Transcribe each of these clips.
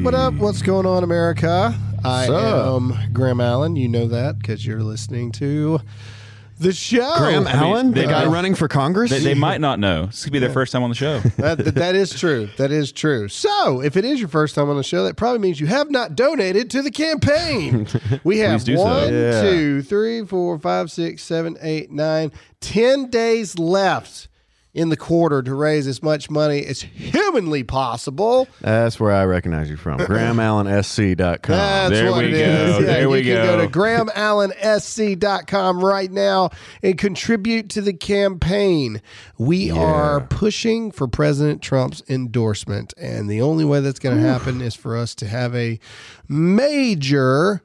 up? What up? What's going on, America? I So- am Graham Allen. You know that because you're listening to the show. Graham Allen, the they- guy running for Congress. They, they might not know. This could be their first time on the show. that, that- that is true. That is true. So, if it is your first time on the show, that probably means you have not donated to the campaign. We have Please do so. one, Yeah. two, three, four, five, six, seven, eight, nine, ten days left in the quarter to raise as much money as humanly possible. That's where I recognize you from. GrahamAllenSC.com. That's There what we it is. go. Yeah, There you we can go go. to GrahamAllenSC.com right now and contribute to the campaign. We are pushing for President Trump's endorsement, and the only way that's going to happen is for us to have a major,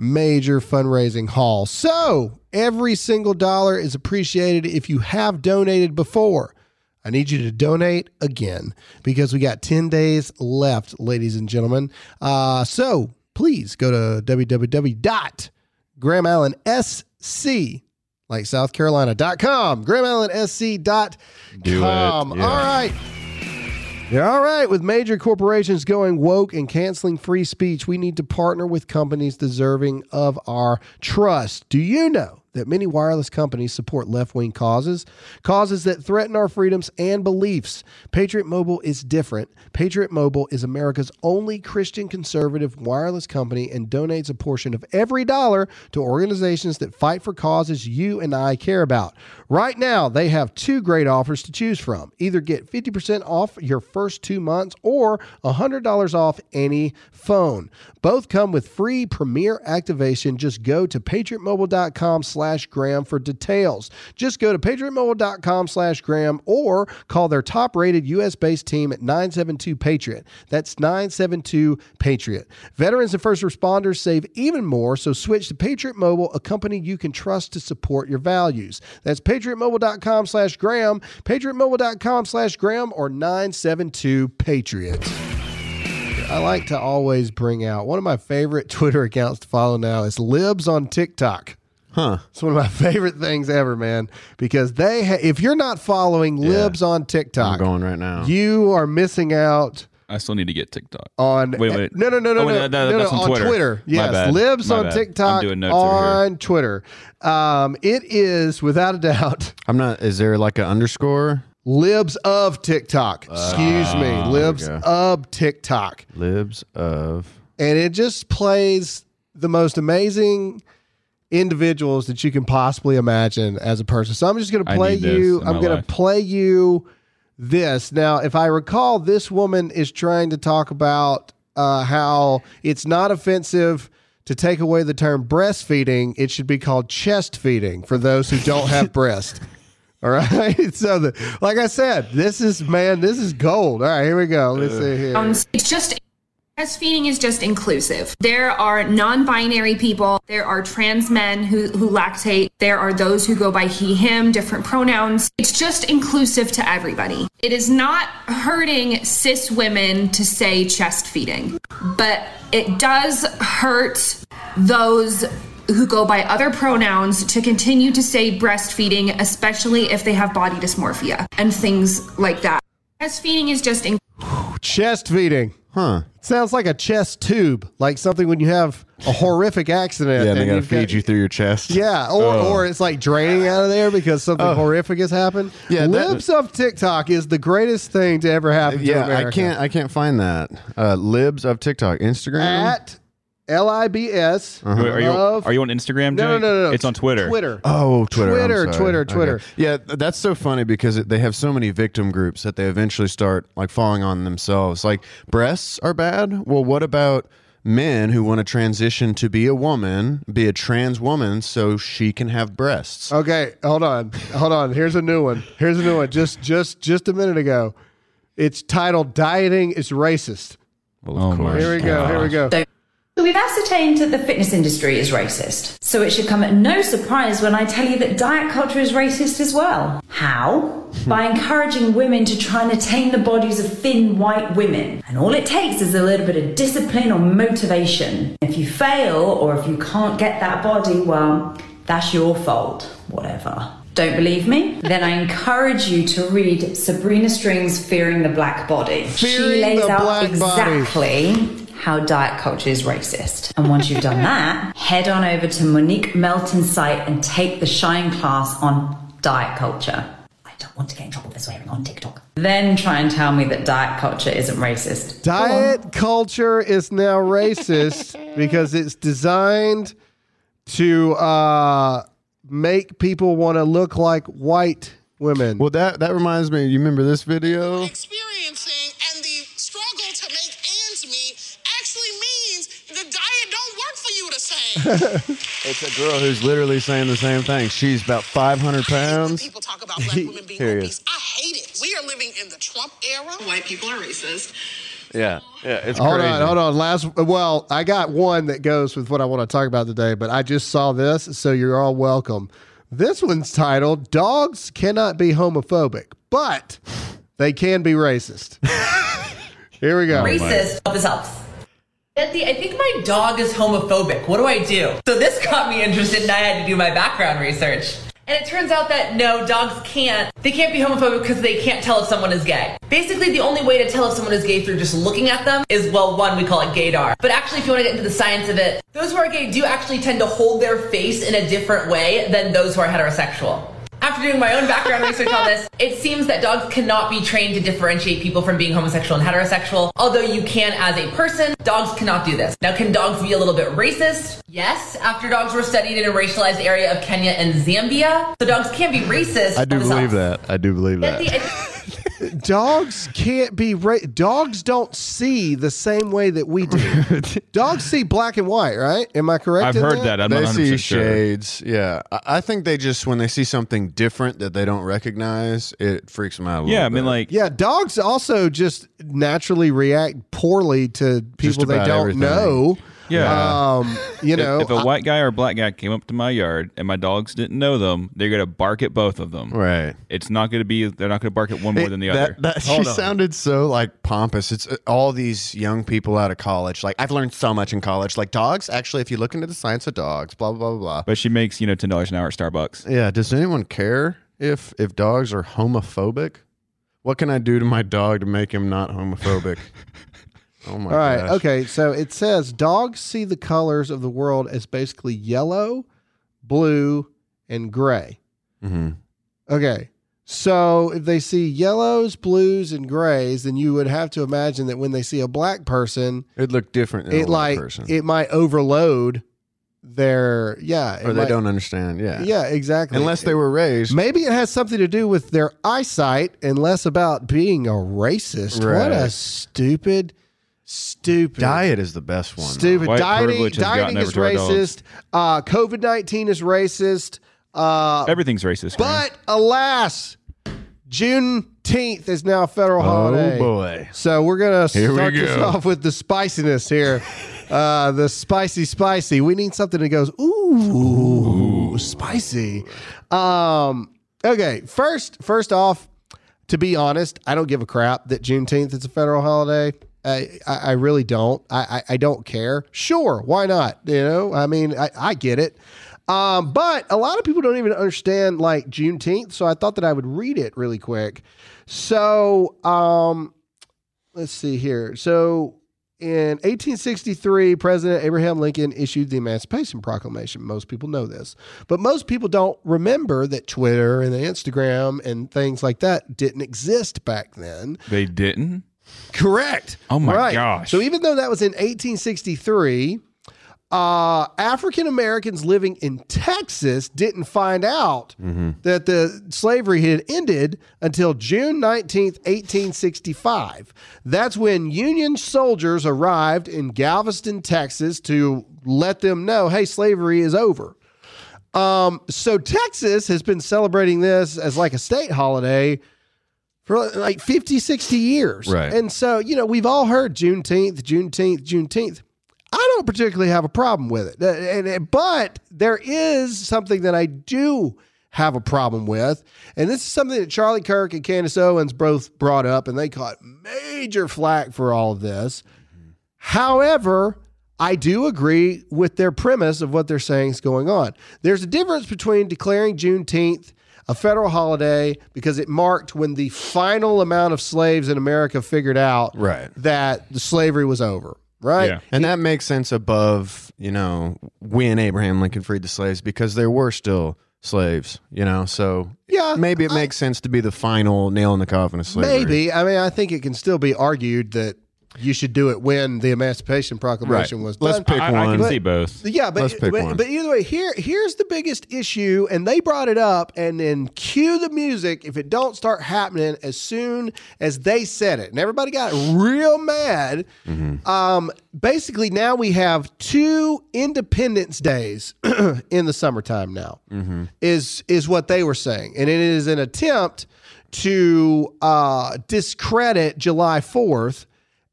major fundraising haul. So every single dollar is appreciated if you have donated before. I need you to donate again because we got 10 days left, ladies and gentlemen. Uh, so please go to www.grahamallenSC, like South Carolina.com, grahamallenSC.com. Do it, All yeah. right. All right. With major corporations going woke and canceling free speech, we need to partner with companies deserving of our trust. Do you know that many wireless companies support left wing causes, causes that threaten our freedoms and beliefs? Patriot Mobile is different. Patriot Mobile is America's only Christian conservative wireless company and donates a portion of every dollar to organizations that fight for causes you and I care about. Right now, they have two great offers to choose from. Either get 50% off your first two months or $100 off any phone. Both come with free premier activation. Just go to patriotmobile.com slash Graham for details. Just go to patriotmobile.com slash Graham or call their top rated US based team at 972 Patriot. That's 972 Patriot. Veterans and first responders save even more, so switch to Patriot Mobile, a company you can trust to support your values. That's patriotmobile.com slash Graham, patriotmobile.com slash Graham, or 972 Patriot. I like to always bring out one of my favorite Twitter accounts to follow now is Libs on TikTok. Huh. It's one of my favorite things ever, man, because they ha- if you're not following Libs on I'm TikTok, going right now. you are missing out I still need to get TikTok. on Wait, wait. no no no no Oh, wait, no, that- that- no, that's no, on on Twitter. My Yes, bad. Libs My on bad. TikTok I'm doing notes over here. on Twitter. Um, it is without a doubt I'm not. Is there like an underscore? Libs of TikTok. Excuse me, there we Libs go. of TikTok. Libs of. and it just plays the most amazing individuals that you can possibly imagine as a person. So I'm just going to play you. I'm going to play you this. Now, if I recall, this woman is trying to talk about uh, how it's not offensive to take away the term breastfeeding. It should be called chest feeding for those who don't have breast. All right. So, the, like I said, this is man, this is gold. All right, here we go. Let's see here. pronouns. It's just breastfeeding is just inclusive. There are non-binary people. There are trans men who, who lactate. There are those who go by he, him, different pronouns. It's just inclusive to everybody. It is not hurting cis women to say chest feeding, but it does hurt those who go by other pronouns to continue to say breastfeeding, especially if they have body dysmorphia and things like that. Breastfeeding is just in- chest feeding. Huh. Sounds like a chest tube, like something when you have a horrific accident. Yeah, and they gotta you've got- feed you through your chest. Yeah, or, or it's like draining out of there because something horrific has happened. Yeah, that- Libs of TikTok is the greatest thing to ever happen. to Yeah, America. I can't. I can't find that. Uh, libs of TikTok, Instagram. At L I B S. Uh-huh. Wait, are you Love- are you on Instagram? No, no, Jake? no, no, no. It's on Twitter. Twitter. Oh, Twitter, I'm Twitter, sorry. Twitter, Okay. Twitter. Yeah, th- that's so funny because it, they have so many victim groups that they eventually start like falling on themselves. Like breasts are bad. Well, what about men who want to transition to be a woman, be a trans woman, so she can have breasts? Okay, hold on, hold on. Here's a new one. Here's a new one. Just, just, just a minute ago. It's titled "Dieting is Racist." Well, of Oh my course. Here we go. Here we go. So we've ascertained that the fitness industry is racist. So it should come at no surprise when I tell you that diet culture is racist as well. How? Hmm. By encouraging women to try and attain the bodies of thin white women. And all it takes is a little bit of discipline or motivation. If you fail or if you can't get that body, well, that's your fault. Whatever. Don't believe me? Then I encourage you to read Sabrina Strings' Fearing the Black Body. Fearing she lays the out Black Body. Exactly how diet culture is racist. And once you've done that, head on over to Monique Melton's site and take the Shine class on diet culture. I don't want to get in trouble for swearing on TikTok. Then try and tell me that diet culture isn't racist. Diet culture is now racist because it's designed to uh, make people want to look like white women. Well, that that reminds me. You remember this video? experiencing and the struggle to make ends meet actually means the diet don't work for you the same. It's a girl who's literally saying the same thing. She's about 500 pounds. people talk about black women being Here obese. I hate it. We are living in the Trump era. White people are racist. Yeah, yeah, it's Hold crazy. on, hold on. Last, well, I got one that goes with what I want to talk about today, but I just saw this, so you're all welcome. This one's titled "Dogs Cannot Be Homophobic, but They Can Be Racist." Here we go. racist. Hope this helps. Betsy, I think my dog is homophobic. What do I do? So this got me interested, and I had to do my background research. And it turns out that no, dogs can't. They can't be homophobic because they can't tell if someone is gay. Basically, the only way to tell if someone is gay through just looking at them is, well, one, we call it gaydar. But actually, if you want to get into the science of it, those who are gay do actually tend to hold their face in a different way than those who are heterosexual. After doing my own background research on this, it seems that dogs cannot be trained to differentiate people from being homosexual and heterosexual. Although you can as a person, dogs cannot do this. Now, can dogs be a little bit racist? Yes, after dogs were studied in a racialized area of Kenya and Zambia. So dogs can be racist. I do believe that. I do believe that. I- Dogs can't be ra- dogs don't see the same way that we do. dogs see black and white, right? Am I correct? I've in heard that. I'm they not 100% see sure. shades. Yeah, I, I think they just when they see something different that they don't recognize, it freaks them out. A Yeah, I mean, bit. like, Yeah, dogs also just naturally react poorly to people they don't everything. know. Yeah. Um, you if- know, if, a I- white guy or a black guy came up to my yard and my dogs didn't know them, they're gonna bark at both of them. right. It's not gonna be. They're not gonna bark at one more than the that, other. That, she sounded so like pompous. It's uh, all these young people out of college. Like I've learned so much in college. Like dogs, actually, if you look into the science of dogs, blah blah blah blah. but she makes you know ten dollars an hour at Starbucks. Yeah. Does anyone care if if dogs are homophobic? What can I do to my dog to make him not homophobic? oh my all right, gosh. okay. So it says dogs see the colors of the world as basically yellow, blue, and gray. hmm Okay. So if they see yellows, blues, and grays, then you would have to imagine that when they see a black person, It'd look different it like person. it might overload their yeah. or they might- don't understand. Yeah. Yeah, exactly. Unless they were raised. Maybe it has something to do with their eyesight and less about being a racist. What a stupid, stupid Diet is the best one. Stupid White dieting. privilege has Dieting gotten is to our dogs. racist. Uh, COVID nineteen is racist. Uh, Everything's racist. man. but alas, Juneteenth is now a federal holiday. Oh boy. So we're gonna Here we start this go. off with the spiciness here. Uh, the spicy, spicy. We need something that goes ooh, spicy. Um, okay, first, first off, to be honest, I don't give a crap that Juneteenth is a federal holiday. I, I, really don't. I, I, I don't care. Sure, why not? You know, I mean, I, I get it. Um, but a lot of people don't even understand like Juneteenth. So I thought that I would read it really quick. So, um, let's see here. So in 1863, President Abraham Lincoln issued the Emancipation Proclamation. Most people know this, but most people don't remember that Twitter and Instagram and things like that didn't exist back then. they didn't. Correct. Oh my gosh. So even though that was in 1863, uh, African Americans living in Texas didn't find out that the slavery had ended until June 19th, 1865. That's when Union soldiers arrived in Galveston, Texas to let them know, hey, slavery is over. Um, so Texas has been celebrating this as like a state holiday for like 50, 60 years. Right. And so, you know, we've all heard Juneteenth, Juneteenth, Juneteenth. I don't particularly have a problem with it. Uh, and- and- but there is something that I do have a problem with. And this is something that Charlie Kirk and Candace Owens both brought up, and they caught major flack for all of this. However, I do agree with their premise of what they're saying is going on. There's a difference between declaring Juneteenth a federal holiday because it marked when the final amount of slaves in America figured out Right. that the slavery was over. Right. Yeah. And that makes sense above, you know, when Abraham Lincoln freed the slaves because there were still slaves, you know. So Yeah, maybe it makes sense to be the final nail in the coffin of slavery. Maybe. I mean, I think it can still be argued that you should do it when the Emancipation Proclamation Right. was Let's pick I, I can one. see both. Yeah, but Let's pick but, one. but either way, here here's the biggest issue, and they brought it up, and then cue the music if it don't start happening as soon as they said it, and everybody got real mad. Mm-hmm. Um, basically, now we have two Independence Days in the summertime. Now Mm-hmm. is is what they were saying, and it is an attempt to uh, discredit July Fourth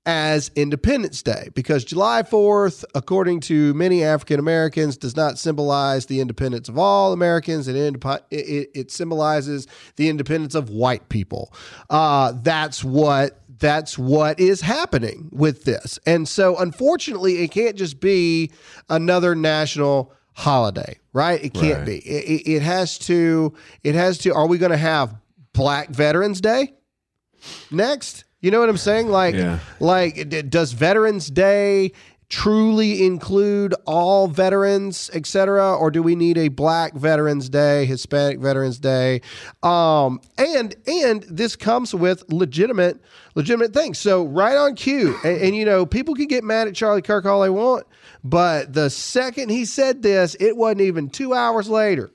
as Independence Day because July 4th, according to many African Americans, does not symbolize the independence of all Americans. It, it, it symbolizes the independence of white people. Uh, that's what that's what is happening with this. And so unfortunately, it can't just be another national holiday, right? It can't Right. be. It, it, it has to it has to are we going to have Black Veterans Day? next. You know what I'm saying? Like, Yeah. like, d- does Veterans Day truly include all veterans, et cetera, or do we need a Black Veterans Day, Hispanic Veterans Day? Um, and and this comes with legitimate legitimate things. So right on cue, and, and you know, people can get mad at Charlie Kirk all they want, but the second he said this, it wasn't even two hours later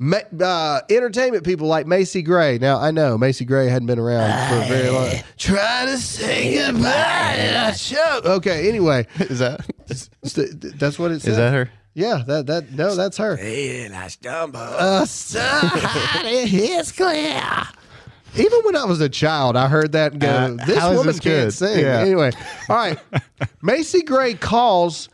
uh, entertainment people like Macy Gray. Now I know Macy Gray hadn't been around for a very long. Trying to say goodbye and I choke. Okay. Anyway, Is that that's what it says. is that her? Yeah. That that no, that's her. And I stumble. Uh, it is clear. Even when I was a child, I heard that and go, Uh, "This woman this can't good?" sing." Yeah. Anyway, all right. Macy Gray calls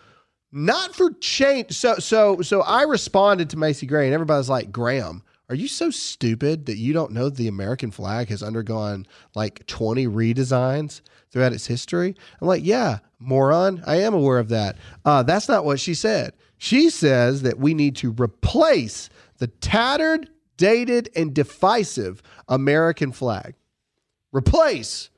not for change. So, so, so I responded to Macy Gray, and everybody's like, "Graham, are you so stupid that you don't know the American flag has undergone like twenty redesigns throughout its history?" I'm like, "Yeah, moron, I am aware of that." Uh, that's not what she said. She says that we need to replace the tattered, dated, and divisive American flag. Replace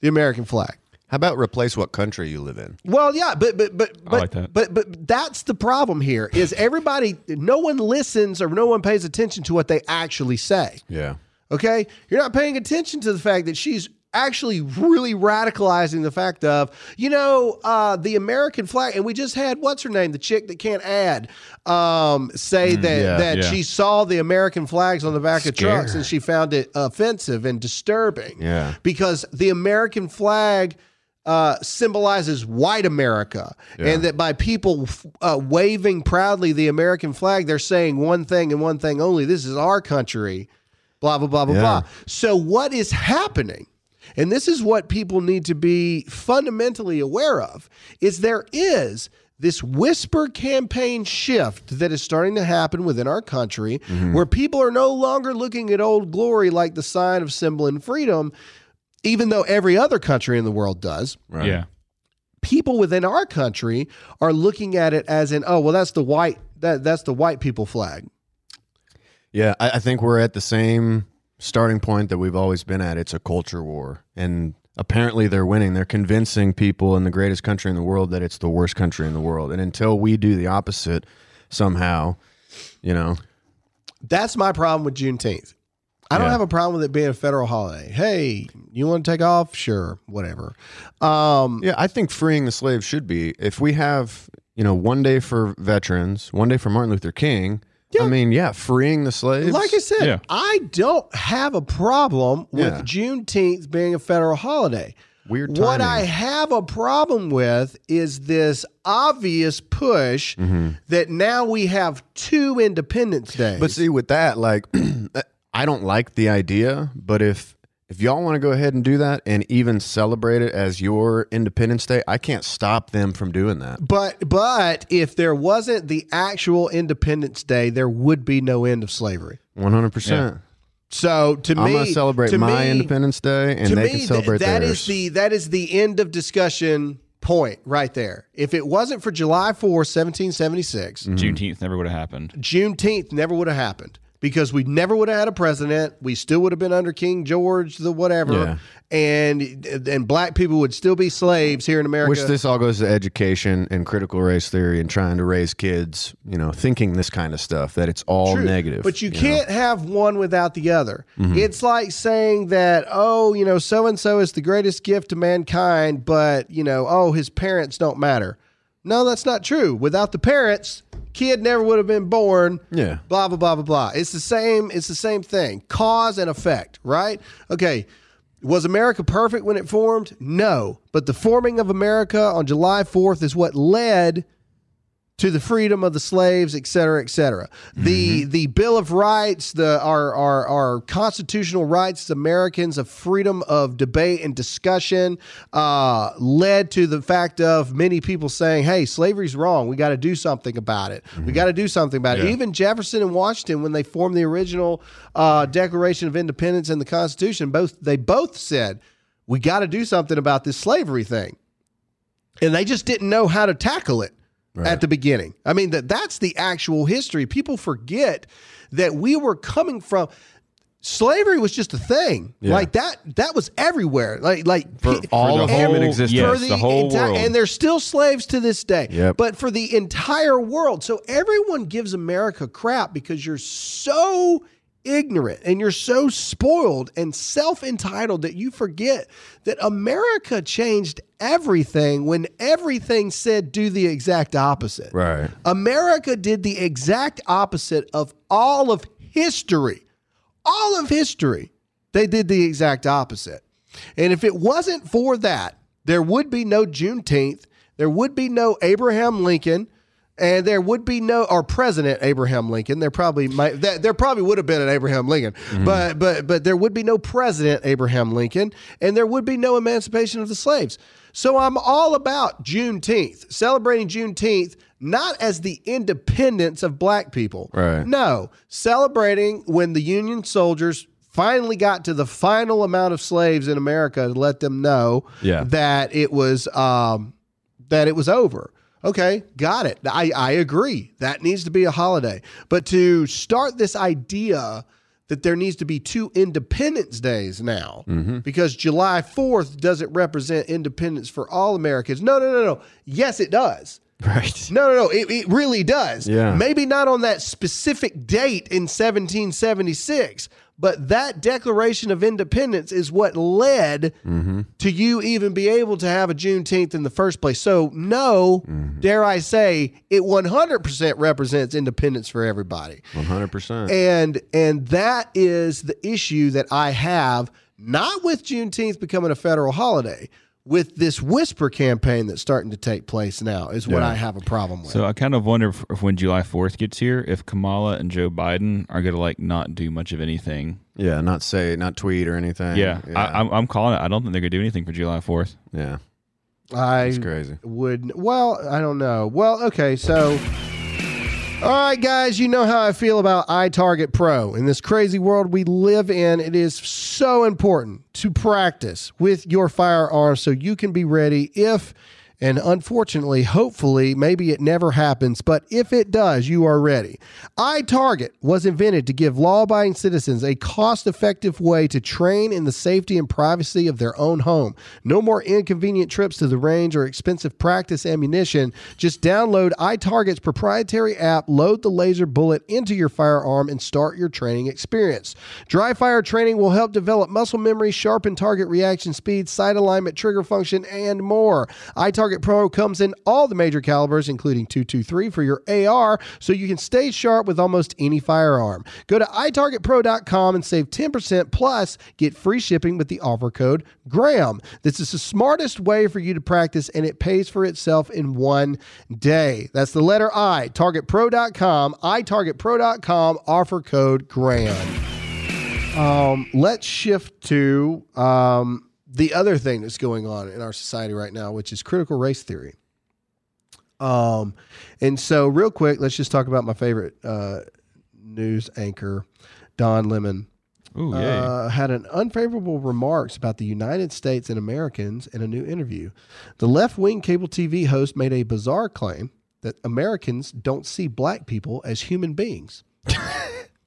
the American flag. How about replace what country you live in? Well, yeah, but but but but, like that. but but that's the problem here is everybody no one listens or no one pays attention to what they actually say. Yeah. Okay? You're not paying attention to the fact that she's actually really radicalizing the fact of, you know, uh, the American flag. And we just had, what's her name? The chick that can't add, um, say that, yeah, that yeah. she saw the American flags on the back of trucks and she found it offensive and disturbing. Yeah. Because the American flag. Uh, symbolizes white America, and that by people uh, waving proudly the American flag, they're saying one thing and one thing only: "This is our country." blah blah blah blah Yeah. blah. So what is happening? And this is what people need to be fundamentally aware of is there is this whisper campaign shift that is starting to happen within our country where people are no longer looking at old glory like the sign of symbol and freedom even though every other country in the world does Right. Yeah. people within our country are looking at it as in oh well that's the white that that's the white people flag Yeah, I, I think we're at the same starting point that we've always been at. It's a culture war, and apparently they're winning. They're convincing people in the greatest country in the world that it's the worst country in the world. And until we do the opposite, somehow, you know, That's my problem with Juneteenth. I don't Yeah. have a problem with it being a federal holiday. Hey, you want to take off? Sure, whatever. Um, yeah, I think freeing the slaves should be. If we have, you know, one day for veterans, one day for Martin Luther King. I mean, yeah, freeing the slaves. like I said, Yeah. I don't have a problem with Yeah. Juneteenth being a federal holiday. Weird What. I have a problem with is this obvious push that now we have two Independence Days. Mm-hmm. But see, with that, like, I don't like the idea. But if if y'all want to go ahead and do that and even celebrate it as your Independence Day, I can't stop them from doing that. But but if there wasn't the actual Independence Day, there would be no end of slavery. One hundred percent. So to I'm me, gonna celebrate to my me- Independence Day, and they me, can th- celebrate that theirs. is the that is the end of discussion point right there. If it wasn't for July 4, 1776, Mm-hmm. Juneteenth never would have happened. Juneteenth never would have happened. Because we never would have had a president. We still would have been under King George, the whatever, Yeah. and and black people would still be slaves here in America. Which this all goes to education and critical race theory and trying to raise kids, you know, thinking this kind of stuff that it's all True. negative. But you, know? can't have one without the other. Mm-hmm. It's like saying that, oh, you know, so and so is the greatest gift to mankind, but, you know, oh, his parents don't matter. No, that's not true. Without the parents, kid never would have been born. Yeah. Blah blah blah blah blah. It's the same, it's the same thing. Cause and effect, right? Okay. Was America perfect when it formed? No. But the forming of America on July 4th is what led to the freedom of the slaves, et cetera, et cetera. The the Bill of Rights, the our, our our constitutional rights as Americans of freedom of debate and discussion, uh, led to the fact of many people saying, "Hey, slavery's wrong. We got to do something about it. We got to do something about it." Even Jefferson and Washington, when they formed the original uh, Declaration of Independence and the Constitution, both they both said, "We got to do something about this slavery thing." and they just didn't know how to tackle it at the beginning. I mean that that's the actual history. People forget that we were coming from slavery was just a thing. Yeah. Like that that was everywhere. Like like For pe- all of the human existence. yes, for the whole enti- world. and they're still slaves to this day. Yep. But for the entire world. So everyone gives America crap because you're so ignorant and you're so spoiled and self-entitled that you forget that America changed everything when everything said do the exact opposite. Right. America did the exact opposite of all of history. All of history. They did the exact opposite. And if it wasn't for that, there would be no Juneteenth. There would be no Abraham Lincoln. And there would be no, or President Abraham Lincoln. There probably might, that, there probably would have been an Abraham Lincoln, but but but there would be no President Abraham Lincoln, and there would be no emancipation of the slaves. So I'm all about Juneteenth, celebrating Juneteenth not as the independence of black people, Right. no, celebrating when the Union soldiers finally got to the final amount of slaves in America to let them know Yeah. that it was um, that it was over. Okay, got it. I, I agree. That needs to be a holiday. But to start this idea that there needs to be two Independence Days now mm-hmm. because July 4th doesn't represent independence for all Americans. No, no, no, no. Yes, it does. Right. No, no, no. It, it really does. Yeah. Maybe not on that specific date in 1776, but that Declaration of Independence is what led to you even be able to have a Juneteenth in the first place. So, no, dare I say, it 100% represents independence for everybody. 100%. And and that is the issue that I have not with Juneteenth becoming a federal holiday, with this whisper campaign that's starting to take place now is what Yeah. I have a problem with. So I kind of wonder if, if when July 4th gets here, if Kamala and Joe Biden are going to like not do much of anything. yeah, not say, not tweet or anything. Yeah, I, I'm, I'm calling it. I don't think they're going to do anything for July 4th. yeah. I It's crazy. would well, I don't know. Well, okay, so all right, guys, you know how I feel about iTarget Pro. In this crazy world we live in, it is so important to practice with your firearms so you can be ready if and unfortunately, hopefully, maybe it never happens, but if it does, you are ready. iTarget was invented to give law abiding citizens a cost effective way to train in the safety and privacy of their own home. No more inconvenient trips to the range or expensive practice ammunition. Just download iTarget's proprietary app, load the laser bullet into your firearm, and start your training experience. Dry fire training will help develop muscle memory, sharpen target reaction speed, sight alignment, trigger function, and more. iTarget Pro comes in all the major calibers, including 223 for your AR, so you can stay sharp with almost any firearm. Go to itargetpro.com and save 10% plus get free shipping with the offer code GRAHAM. This is the smartest way for you to practice, and it pays for itself in one day. That's the letter I, targetpro.com, itargetpro.com, offer code GRAHAM. Um, let's shift to um, the other thing that's going on in our society right now, which is critical race theory. Um, and so, real quick, let's just talk about my favorite uh, news anchor, Don Lemon. Ooh. Uh, had an unfavorable remarks about the United States and Americans in a new interview. The left-wing cable TV host made a bizarre claim that Americans don't see black people as human beings.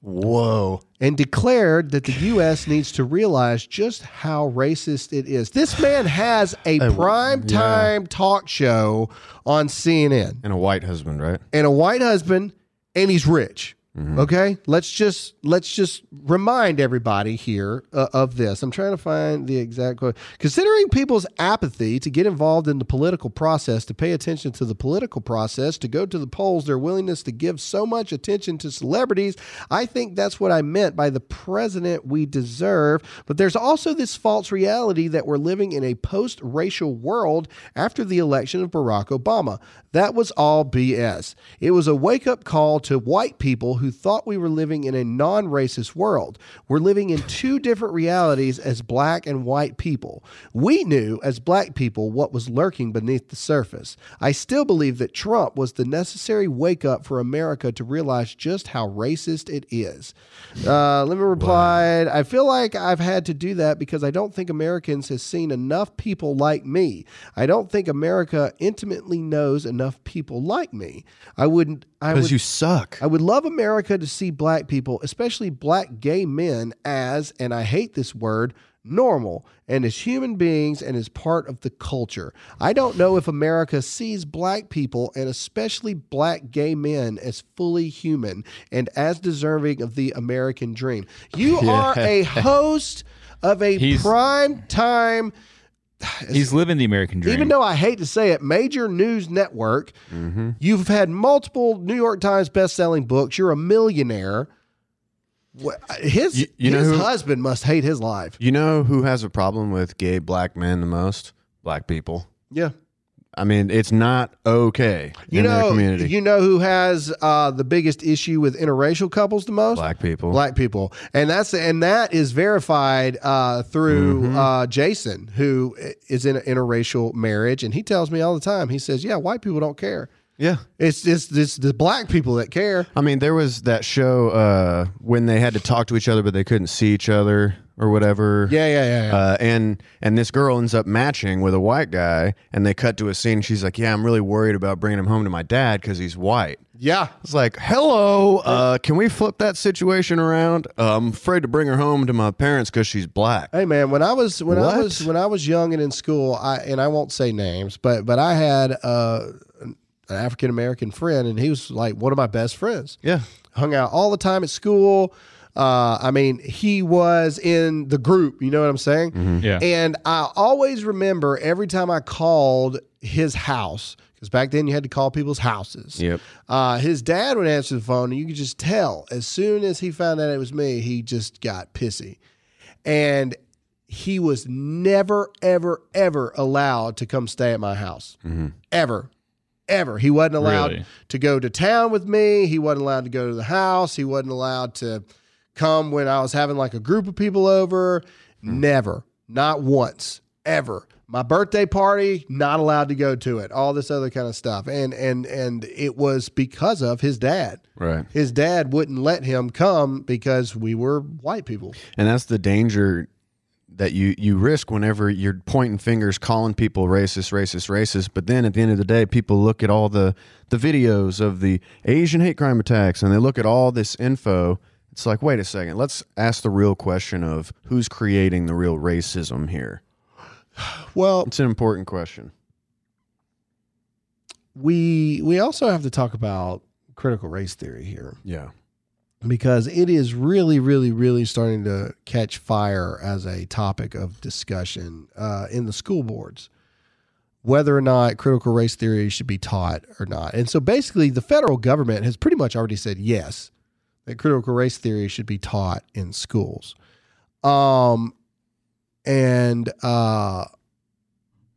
Whoa. And declared that the U.S. needs to realize just how racist it is. This man has a prime time talk show on CNN And a white husband, right? and a white husband, and he's rich. Okay, let's just let's just remind everybody here uh, of this. I'm trying to find the exact quote. Considering people's apathy to get involved in the political process, to pay attention to the political process, to go to the polls, their willingness to give so much attention to celebrities, I think that's what I meant by the president we deserve. But there's also this false reality that we're living in a post-racial world after the election of Barack Obama. That was all BS. It was a wake up call to white people who thought we were living in a non racist world. We're living in two different realities as black and white people. We knew as black people what was lurking beneath the surface. I still believe that Trump was the necessary wake up for America to realize just how racist it is. Uh, let me reply. I feel like I've had to do that because I don't think Americans have seen enough people like me. I don't think America intimately knows enough people like me. I wouldn't. I Because would, you suck. I would love America to see black people, especially black gay men, as, and I hate this word, normal and as human beings and as part of the culture. I don't know if America sees black people and especially black gay men as fully human and as deserving of the American dream. You are a host of a He's- prime time He's living the American dream. even though I hate to say it, major news network. Mm-hmm. You've had multiple New York Times best-selling books. You're a millionaire. His You- you know his who- husband must hate his life. You know who has a problem with gay black men the most? Black people. Yeah. I mean, it's not okay You in know, community. you know who has uh, the biggest issue with interracial couples the most? black people. Black people, and that's and that is verified uh, through Mm-hmm. uh, Jason, who is in an interracial marriage, and he tells me all the time. He says, "Yeah, white people don't care. Yeah. It's it's it's the black people that care." I mean, there was that show uh, when they had to talk to each other, but they couldn't see each other or whatever. Yeah, yeah, yeah. yeah. Uh, and and this girl ends up matching with a white guy, and they cut to a scene. She's like, "Yeah, I'm really worried about bringing him home to my dad because he's white." yeah, It's like, "Hello, uh, can we flip that situation around? Uh, I'm afraid to bring her home to my parents because she's black." Hey man, when I was when I was when I was young and in school, I and I won't say names, but but I had uh, an African American friend, and he was like one of my best friends. Yeah, Hung out all the time at school. Uh, I mean, he was in the group. You know what I'm saying? Yeah. And I always remember every time I called his house because back then you had to call people's houses. Yep. Uh, his dad would answer the phone, and you could just tell as soon as he found out it was me, he just got pissy and he was never ever ever allowed to come stay at my house ever ever. He wasn't allowed Really? to go to town with me. He wasn't allowed to go to the house. He wasn't allowed to come when i was having like a group of people over. Hmm. Never. Not once. Ever. My birthday party not allowed to go to it. All this other kind of stuff. And and and it was because of his dad. Right. his dad wouldn't let him come because we were white people. And that's the danger that you you risk whenever you're pointing fingers, calling people racist, racist, racist. But then at the end of the day, people look at all the the videos of the Asian hate crime attacks, and they look at all this info. It's like, wait a second, let's ask the real question of who's creating the real racism here. well It's an important question. we we also have to talk about critical race theory here Yeah. Because it is really really really starting to catch fire as a topic of discussion uh, in the school boards whether or not critical race theory should be taught or not. And so basically the federal government has pretty much already said yes that critical race theory should be taught in schools. Um and uh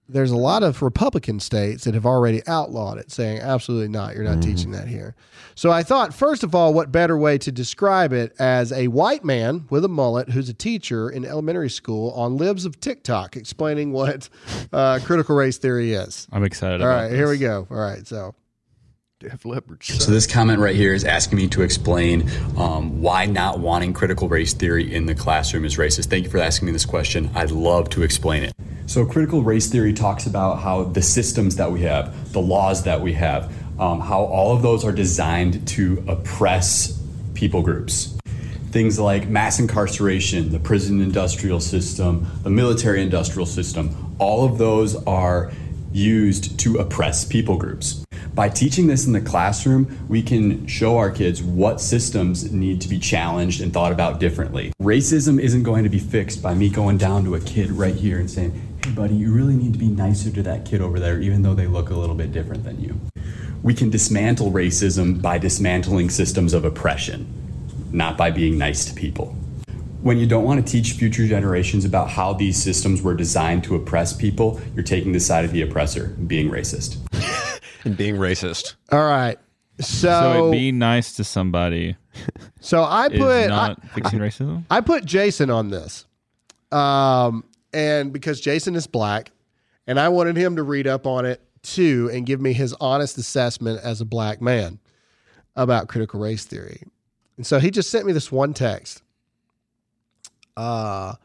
there's a lot of Republican states that have already outlawed it, saying absolutely not, you're not teaching that here. So I thought, first of all, what better way to describe it as a white man with a mullet who's a teacher in elementary school on Libs of TikTok explaining what uh, critical race theory is. I'm excited. All about right, here we go. All right, so Def Leppard. So this comment right here is asking me to explain um, why not wanting critical race theory in the classroom is racist. Thank you for asking me this question. I'd love to explain it. So critical race theory talks about how the systems that we have, the laws that we have, um, how all of those are designed to oppress people groups. Things like mass incarceration, the prison industrial system, the military industrial system, all of those are used to oppress people groups. By teaching this in the classroom, we can show our kids what systems need to be challenged and thought about differently. Racism isn't going to be fixed by me going down to a kid right here and saying, buddy, you really need to be nicer to that kid over there, even though they look a little bit different than you. We can dismantle racism by dismantling systems of oppression, not by being nice to people. When you don't want to teach future generations about how these systems were designed to oppress people, you're taking the side of the oppressor, and being racist. And being racist. All right. So, So be nice to somebody so I is put I, not fixing racism. I put Jason on this, um, and because Jason is black, and I wanted him to read up on it too and give me his honest assessment as a black man about critical race theory. And so he just sent me this one text. Uh,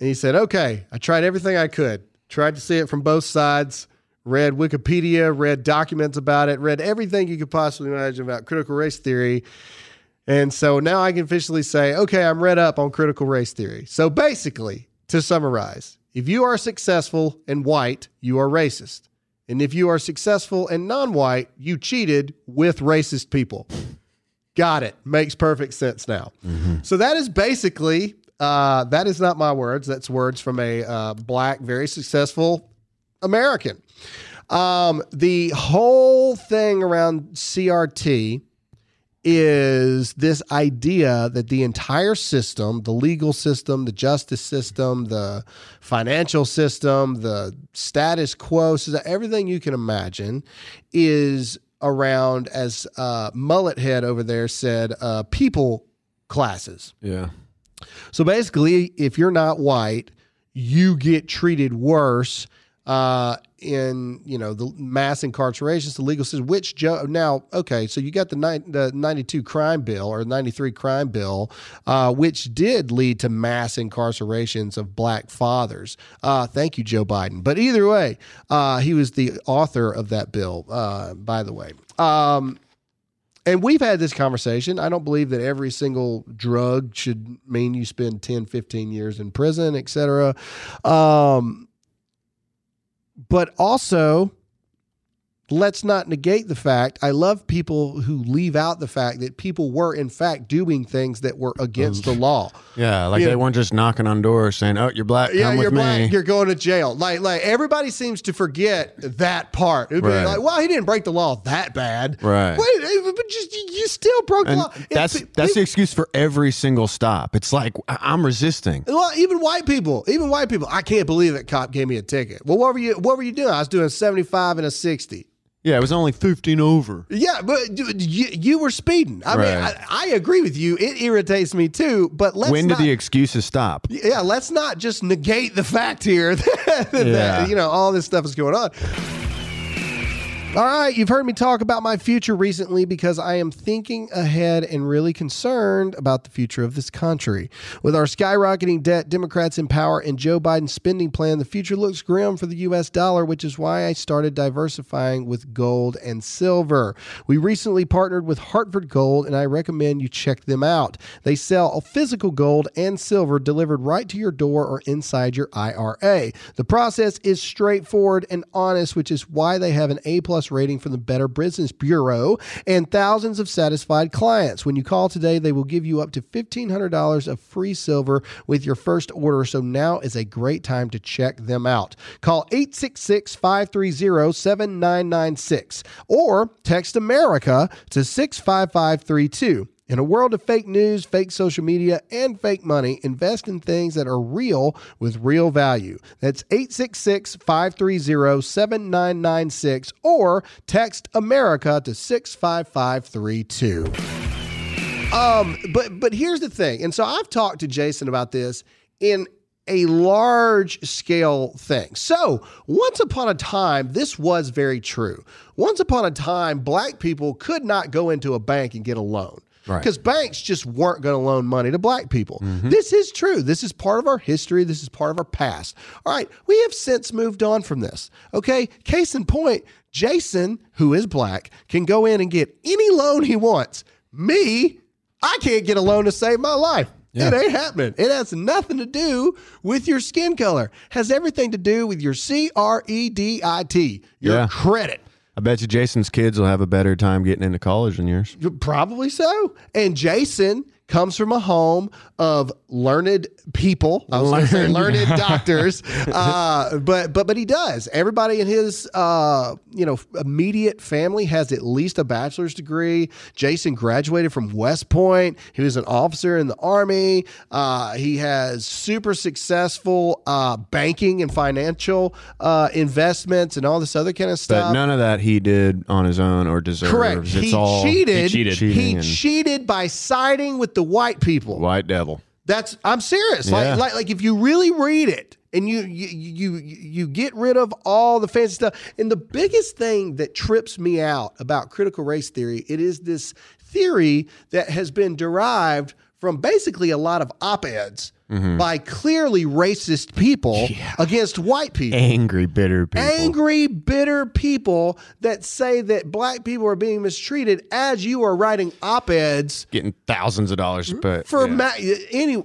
and he said, "Okay, I tried everything I could. Tried to see it from both sides." Read Wikipedia, read documents about it, read everything you could possibly imagine about critical race theory. And so now I can officially say, okay, I'm read up on critical race theory. So basically, to summarize, if you are successful and white, you are racist. And if you are successful and non white, you cheated with racist people. Got it. Makes perfect sense now. So that is basically, uh, that is not my words. That's words from a uh, black, very successful American. Um, the whole thing around CRT is this idea that the entire system, the legal system, the justice system, the financial system, the status quo, so that everything you can imagine is around, as uh, Mullet Head over there said, uh, people classes. Yeah. So basically, if you're not white, you get treated worse uh, in you know the mass incarcerations, the legal system. Which Joe now okay, so you got the, ni- the ninety two crime bill or ninety three crime bill, uh, which did lead to mass incarcerations of black fathers. Uh, thank you, Joe Biden. But either way, uh, he was the author of that bill. Uh, by the way. Um, and we've had this conversation. I don't believe that every single drug should mean you spend 10, 15 years in prison, et cetera. Um, but also, let's not negate the fact I love people who leave out the fact that people were, in fact, doing things that were against the law. Yeah. Like Yeah. they weren't just knocking on doors saying, oh, you're black. Yeah, come you're with black. me. You're going to jail. Like, like everybody seems to forget that part. It'd be Right. Like, well, he didn't break the law that bad. Right. Wait, eh, but just you, you still broke the law. That's pe- that's the excuse for every single stop. It's like I'm resisting. Well, even white people, even white people, I can't believe that cop gave me a ticket. Well, what were you? What were you doing? I was doing seventy five and a sixty. Yeah, it was only 15 over. Yeah, but you, you were speeding. I mean, I, I agree with you. It irritates me too. But let's when not, the excuses stop? yeah, let's not just negate the fact here that, that, Yeah. you know all this stuff is going on. All right, you've heard me talk about my future recently because I am thinking ahead and really concerned about the future of this country. With our skyrocketing debt, Democrats in power, and Joe Biden's spending plan, the future looks grim for the US dollar, which is why I started diversifying with gold and silver. We recently partnered with Hartford Gold, and I recommend you check them out. They sell physical gold and silver delivered right to your door or inside your IRA. The process is straightforward and honest, which is why they have an A plus rating from the Better Business Bureau and thousands of satisfied clients. When you call today, they will give you up to $1,500 of free silver with your first order. So now is a great time to check them out. Call 866 530 7996 or text America to 65532. In a world of fake news, fake social media, and fake money, invest in things that are real with real value. That's 866 530 7996 or text America to 65532. Um, but but here's the thing, and so I've talked to Jason about this in a large scale thing. So once upon a time, this was very true. Once upon a time, black people could not go into a bank and get a loan. Right. Because banks just weren't going to loan money to black people. Mm-hmm. This is true. This is part of our history. This is part of our past. All right. We have since moved on from this. Okay. Case in point, Jason, who is black, can go in and get any loan he wants. Me, I can't get a loan to save my life. It ain't happening. It has nothing to do with your skin color. Has everything to do with your C R E D I T, your Yeah. credit. I bet you Jason's kids will have a better time getting into college than yours. Probably so. And Jason comes from a home of learned people. I was going to say Learned. learned doctors, uh, but but but he does. Everybody in his uh, you know immediate family has at least a bachelor's degree. Jason graduated from West Point. He was an officer in the army. Uh, he has super successful uh, banking and financial uh, investments and all this other kind of But stuff. none of that he did on his own or deserves. Correct. It's he all cheated. He cheated. He and- cheated by siding with the white people. white devil. That's I'm serious. Yeah. Like, like like if you really read it and you you you you get rid of all the fancy stuff. And the biggest thing that trips me out about critical race theory, it is this theory that has been derived from basically a lot of op-eds Mm-hmm. by clearly racist people against white people Angry, bitter people. angry, bitter people that say that black people are being mistreated as you are writing op eds Getting thousands of dollars. But for yeah. ma- any.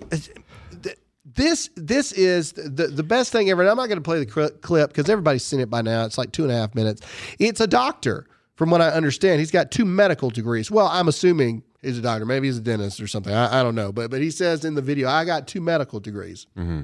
This this is the the best thing ever. And I'm not going to play the clip because everybody's seen it by now. It's like two and a half minutes. It's a doctor, from what I understand. He's got two medical degrees. Well, I'm assuming he's a doctor. Maybe he's a dentist or something. I, I don't know. But but he says in the video, I got two medical degrees. Mm-hmm.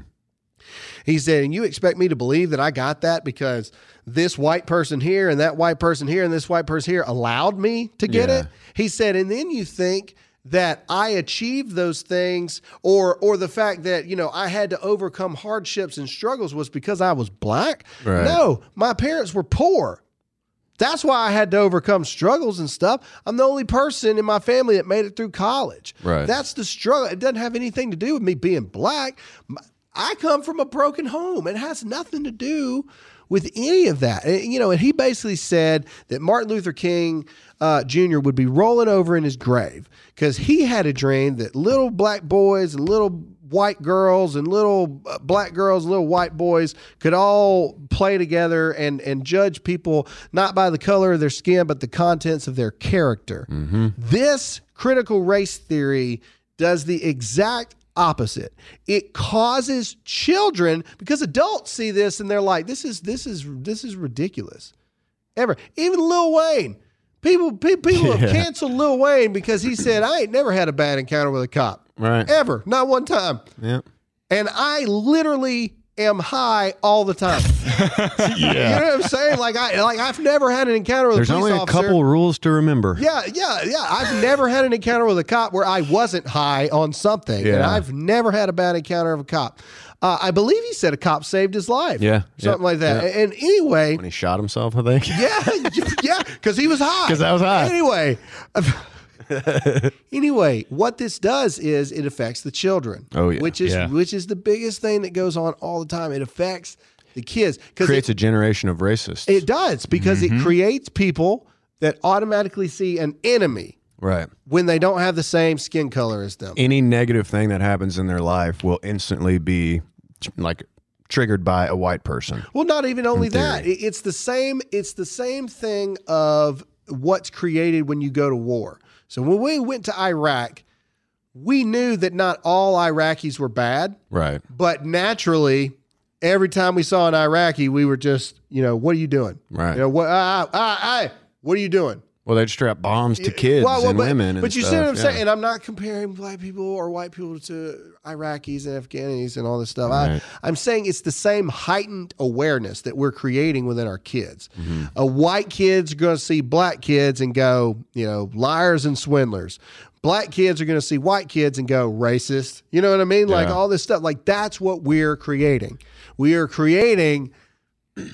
He said, and you expect me to believe that I got that because this white person here and that white person here and this white person here allowed me to get Yeah. it? He said, and then you think that I achieved those things or or the fact that, you know, I had to overcome hardships and struggles was because I was black? Right. No, my parents were poor. That's why I had to overcome struggles and stuff. I'm the only person in my family that made it through college. Right. That's the struggle. It doesn't have anything to do with me being black. I come from a broken home. It has nothing to do with any of that. And, you know, and he basically said that Martin Luther King uh, Jr. would be rolling over in his grave because he had a dream that little black boys and little white girls and little uh, black girls, little white boys could all play together and and judge people not by the color of their skin but the contents of their character. This critical race theory does the exact opposite. It causes children because adults see this and they're like this is this is this is ridiculous. Ever. Even Lil Wayne. People pe- people have canceled Lil Wayne because he said I ain't never had a bad encounter with a cop. Right. Ever. Not one time. Yeah. And I literally am high all the time. yeah. You know what I'm saying? Like I like I've never had an encounter with There's a police only a officer. couple rules to remember. Yeah, yeah, yeah. I've never had an encounter with a cop where I wasn't high on something. yeah. And I've never had a bad encounter of a cop. Uh, I believe he said a cop saved his life. Yeah, Something yeah, like that. yeah. And anyway, When he shot himself, I think. yeah, yeah, because he was high. Because I was high. Anyway, anyway, what this does is it affects the children. Oh, yeah. which is Yeah. which is the biggest thing that goes on all the time. It affects the kids because Creates it, a generation of racists. it does because Mm-hmm. it creates people that automatically see an enemy right. when they don't have the same skin color as them. Any negative thing that happens in their life will instantly be like triggered by a white person. Well, not even only that. It's the same. It's the same thing of what's created when you go to war. So when we went to Iraq, we knew that not all Iraqis were bad, Right. but naturally, every time we saw an Iraqi, we were just, you know, what are you doing? Right. You know, what? Ah, ah, ah, what are you doing? Well, they'd strap bombs to kids Well, well, and but, women. And but you see what I'm yeah. saying? And I'm not comparing black people or white people to Iraqis and Afghanis and all this stuff. Right. I, I'm saying it's the same heightened awareness that we're creating within our kids. Mm-hmm. A white kid's are going to see black kids and go, you know, liars and swindlers. Black kids are going to see white kids and go racist. You know what I mean? Like all this stuff. Like that's what we're creating. We are creating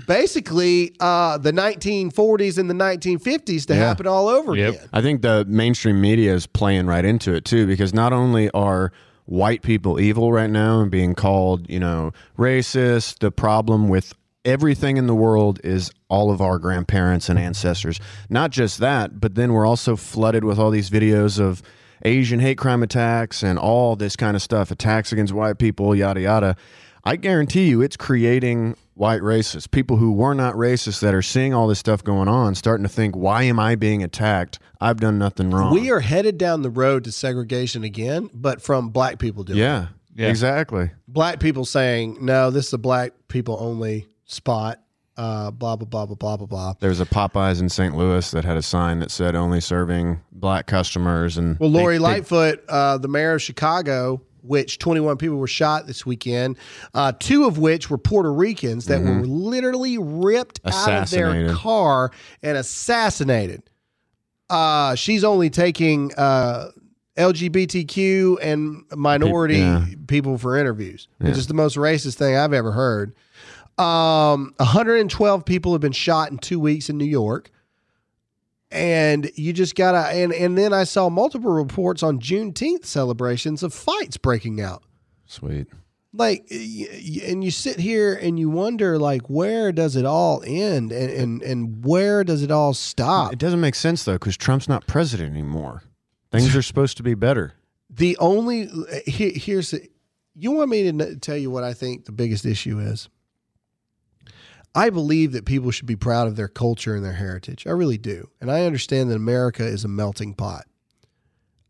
basically uh, the 1940s and the 1950s to Yeah. happen all over Yep. again. I think the mainstream media is playing right into it too, because not only are white people evil right now and being called, you know, racist, the problem with everything in the world is all of our grandparents and ancestors. Not just that, but then we're also flooded with all these videos of Asian hate crime attacks and all this kind of stuff, attacks against white people, yada yada. I guarantee you it's creating white racists, people who were not racist that are seeing all this stuff going on, starting to think, why am I being attacked? I've done nothing wrong. We are headed down the road to segregation again, but from black people doing it. yeah, Yeah. exactly. Black people saying, no, this is a black people only spot, uh, blah, blah, blah, blah, blah, blah, blah. There was a Popeyes in St. Louis that had a sign that said only serving black customers. And Well, Lori they- Lightfoot, uh, the mayor of Chicago, which 21 people were shot this weekend, uh, two of which were Puerto Ricans that were literally ripped out of their car and assassinated. Uh, she's only taking uh, LGBTQ and minority yeah. people for interviews, which is the most racist thing I've ever heard. Um, 112 people have been shot in two weeks in New York and you just gotta and and then I saw multiple reports on Juneteenth celebrations of fights breaking out. Sweet. Like, and you sit here and you wonder, like, where does it all end, and and, and where does it all stop? It doesn't make sense though, because Trump's not president anymore. Things are supposed to be better. The only here, here's the, you want me to tell you what I think the biggest issue is. I believe that people should be proud of their culture and their heritage. I really do. And I understand that America is a melting pot.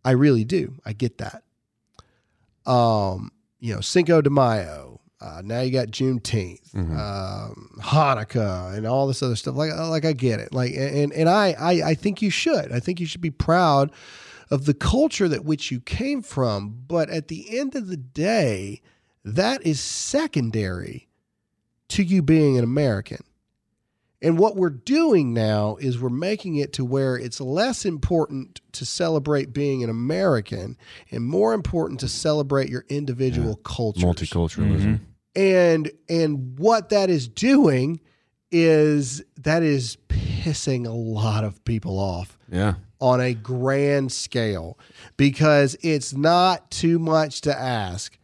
I really do. I get that. Um, you know, Cinco de Mayo. Uh, now you got Juneteenth, um, Hanukkah, and all this other stuff. Like, like I get it. Like, and and I, I, I think you should. I think you should be proud of the culture that which you came from. But at the end of the day, that is secondary to you being an American. And what we're doing now is we're making it to where it's less important to celebrate being an American and more important to celebrate your individual culture. Multiculturalism. Mm-hmm. And and what that is doing is that is pissing a lot of people off Yeah. on a grand scale because it's not too much to ask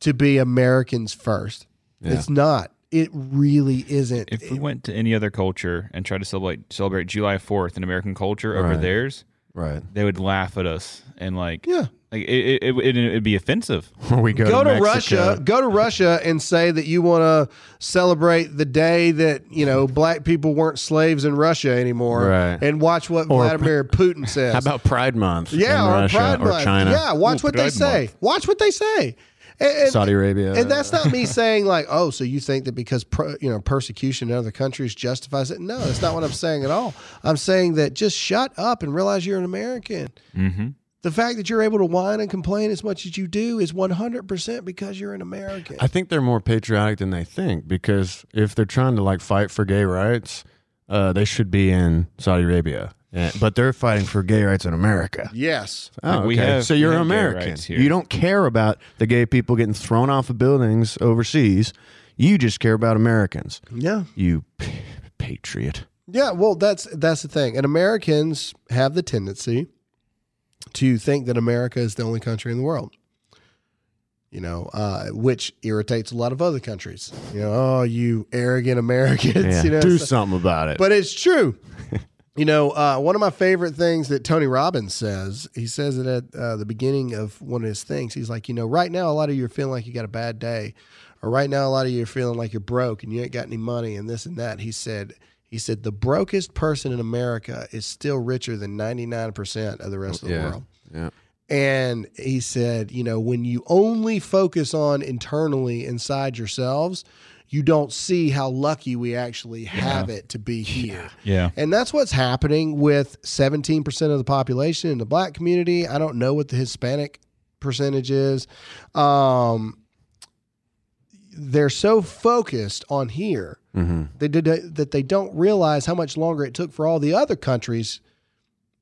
to be Americans first. Yeah. It's not. It really isn't. If we went to any other culture and tried to celebrate celebrate July Fourth in American culture over Right. theirs, Right. they would laugh at us and like Yeah. like it it, it, it'd be offensive. Where we go, go to, Mexico. Russia, go to Russia and say that you want to celebrate the day that, you know, black people weren't slaves in Russia anymore Right. and watch what Or- Vladimir Putin says. How about Pride Month? yeah, in or Russia Pride or Month. China? Yeah, watch Ooh, what they Pride say. Month. Watch what they say. And- and- Saudi Arabia. And that's not me saying like, oh, so you think that because per, you know persecution in other countries justifies it? No, that's not what I'm saying at all. I'm saying that just shut up and realize you're an American. Mm-hmm. The fact that you're able to whine and complain as much as you do is 100% because you're an American. I think they're more patriotic than they think because if they're trying to like fight for gay rights, uh, they should be in Saudi Arabia. Yeah, but they're fighting for gay rights in America. yes. Oh, okay. we have- so you're have American. You don't care about the gay people getting thrown off of buildings overseas. You just care about Americans. Yeah. You p- patriot. Yeah, well, that's that's the thing. And Americans have the tendency to think that America is the only country in the world. You know, uh, which irritates a lot of other countries. You know, oh, you arrogant Americans. Yeah, You know, do so- something about it. but it's true. you know, uh, one of my favorite things that Tony Robbins says, he says it at uh, the beginning of one of his things. He's like, you know, right now, a lot of you are feeling like you got a bad day, or right now, a lot of you are feeling like you're broke and you ain't got any money and this and that. He said, he said, the brokest person in America is still richer than 99% of the rest of the yeah, world. yeah. And he said, you know, when you only focus on internally inside yourselves, you don't see how lucky we actually have it to be here. Yeah. And that's what's happening with 17% of the population in the black community. I don't know what the Hispanic percentage is. Um, they're so focused on here they did, that they don't realize how much longer it took for all the other countries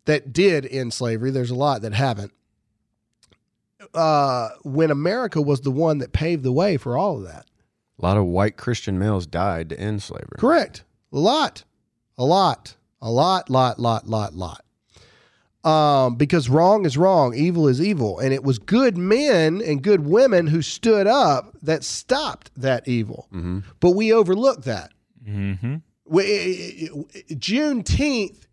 that did end slavery. There's a lot that haven't. Uh, when America was the one that paved the way for all of that. A lot of white Christian males died to end slavery. Correct. A lot. A lot. A lot, lot, lot, lot, lot. Um, because wrong is wrong, evil is evil. And it was good men and good women who stood up that stopped that evil. But we overlooked that. Mm-hmm. We- Juneteenth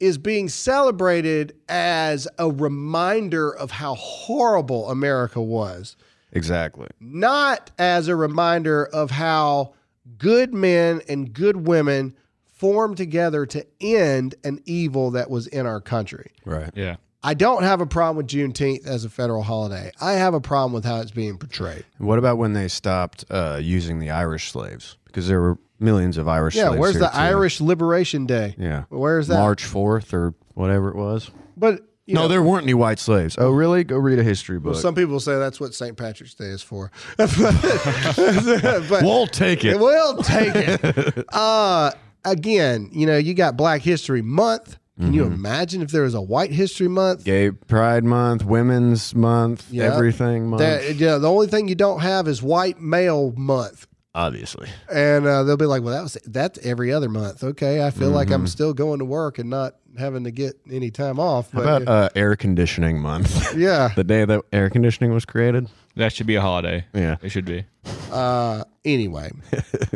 is being celebrated as a reminder of how horrible America was Exactly. not as a reminder of how good men and good women formed together to end an evil that was in our country. Right. Yeah. I don't have a problem with Juneteenth as a federal holiday. I have a problem with how it's being portrayed. What about when they stopped uh, using the Irish slaves? Because there were millions of Irish Yeah, slaves. Yeah, where's here, the too. Irish Liberation Day? Yeah. Where's that? March 4th or whatever it was. But you no, know, there weren't any white slaves. Oh, really? Go read a history book. Some people say that's what St. Patrick's Day is for. but we'll take it. we'll take it. Uh, again, you know, you got Black History Month. Can you imagine if there was a White History Month? Gay Pride Month, Women's Month, Yeah. everything month. That, yeah, the only thing you don't have is White Male Month. Obviously. And uh, they'll be like, well, that was that's every other month. Okay, I feel like Mm-hmm. I'm still going to work and not having to get any time off. How But about uh, air conditioning month? yeah, the day that air conditioning was created? That should be a holiday. Yeah. It should be. uh, anyway,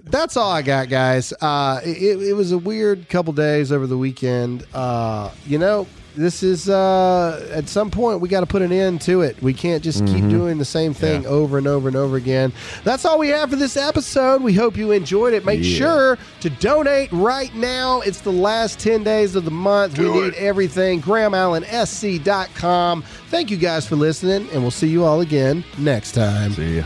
that's all I got, guys. Uh, it, it was a weird couple days over the weekend. Uh, you know, this is uh, at some point we got to put an end to it. We can't just keep doing the same thing Yeah. over and over and over again. That's all we have for this episode. We hope you enjoyed it. Make Yeah. sure to donate right now. It's the last 10 days of the month. we need everything. GrahamAllenSC.com. Thank you guys for listening, and we'll see you all again next time. See ya.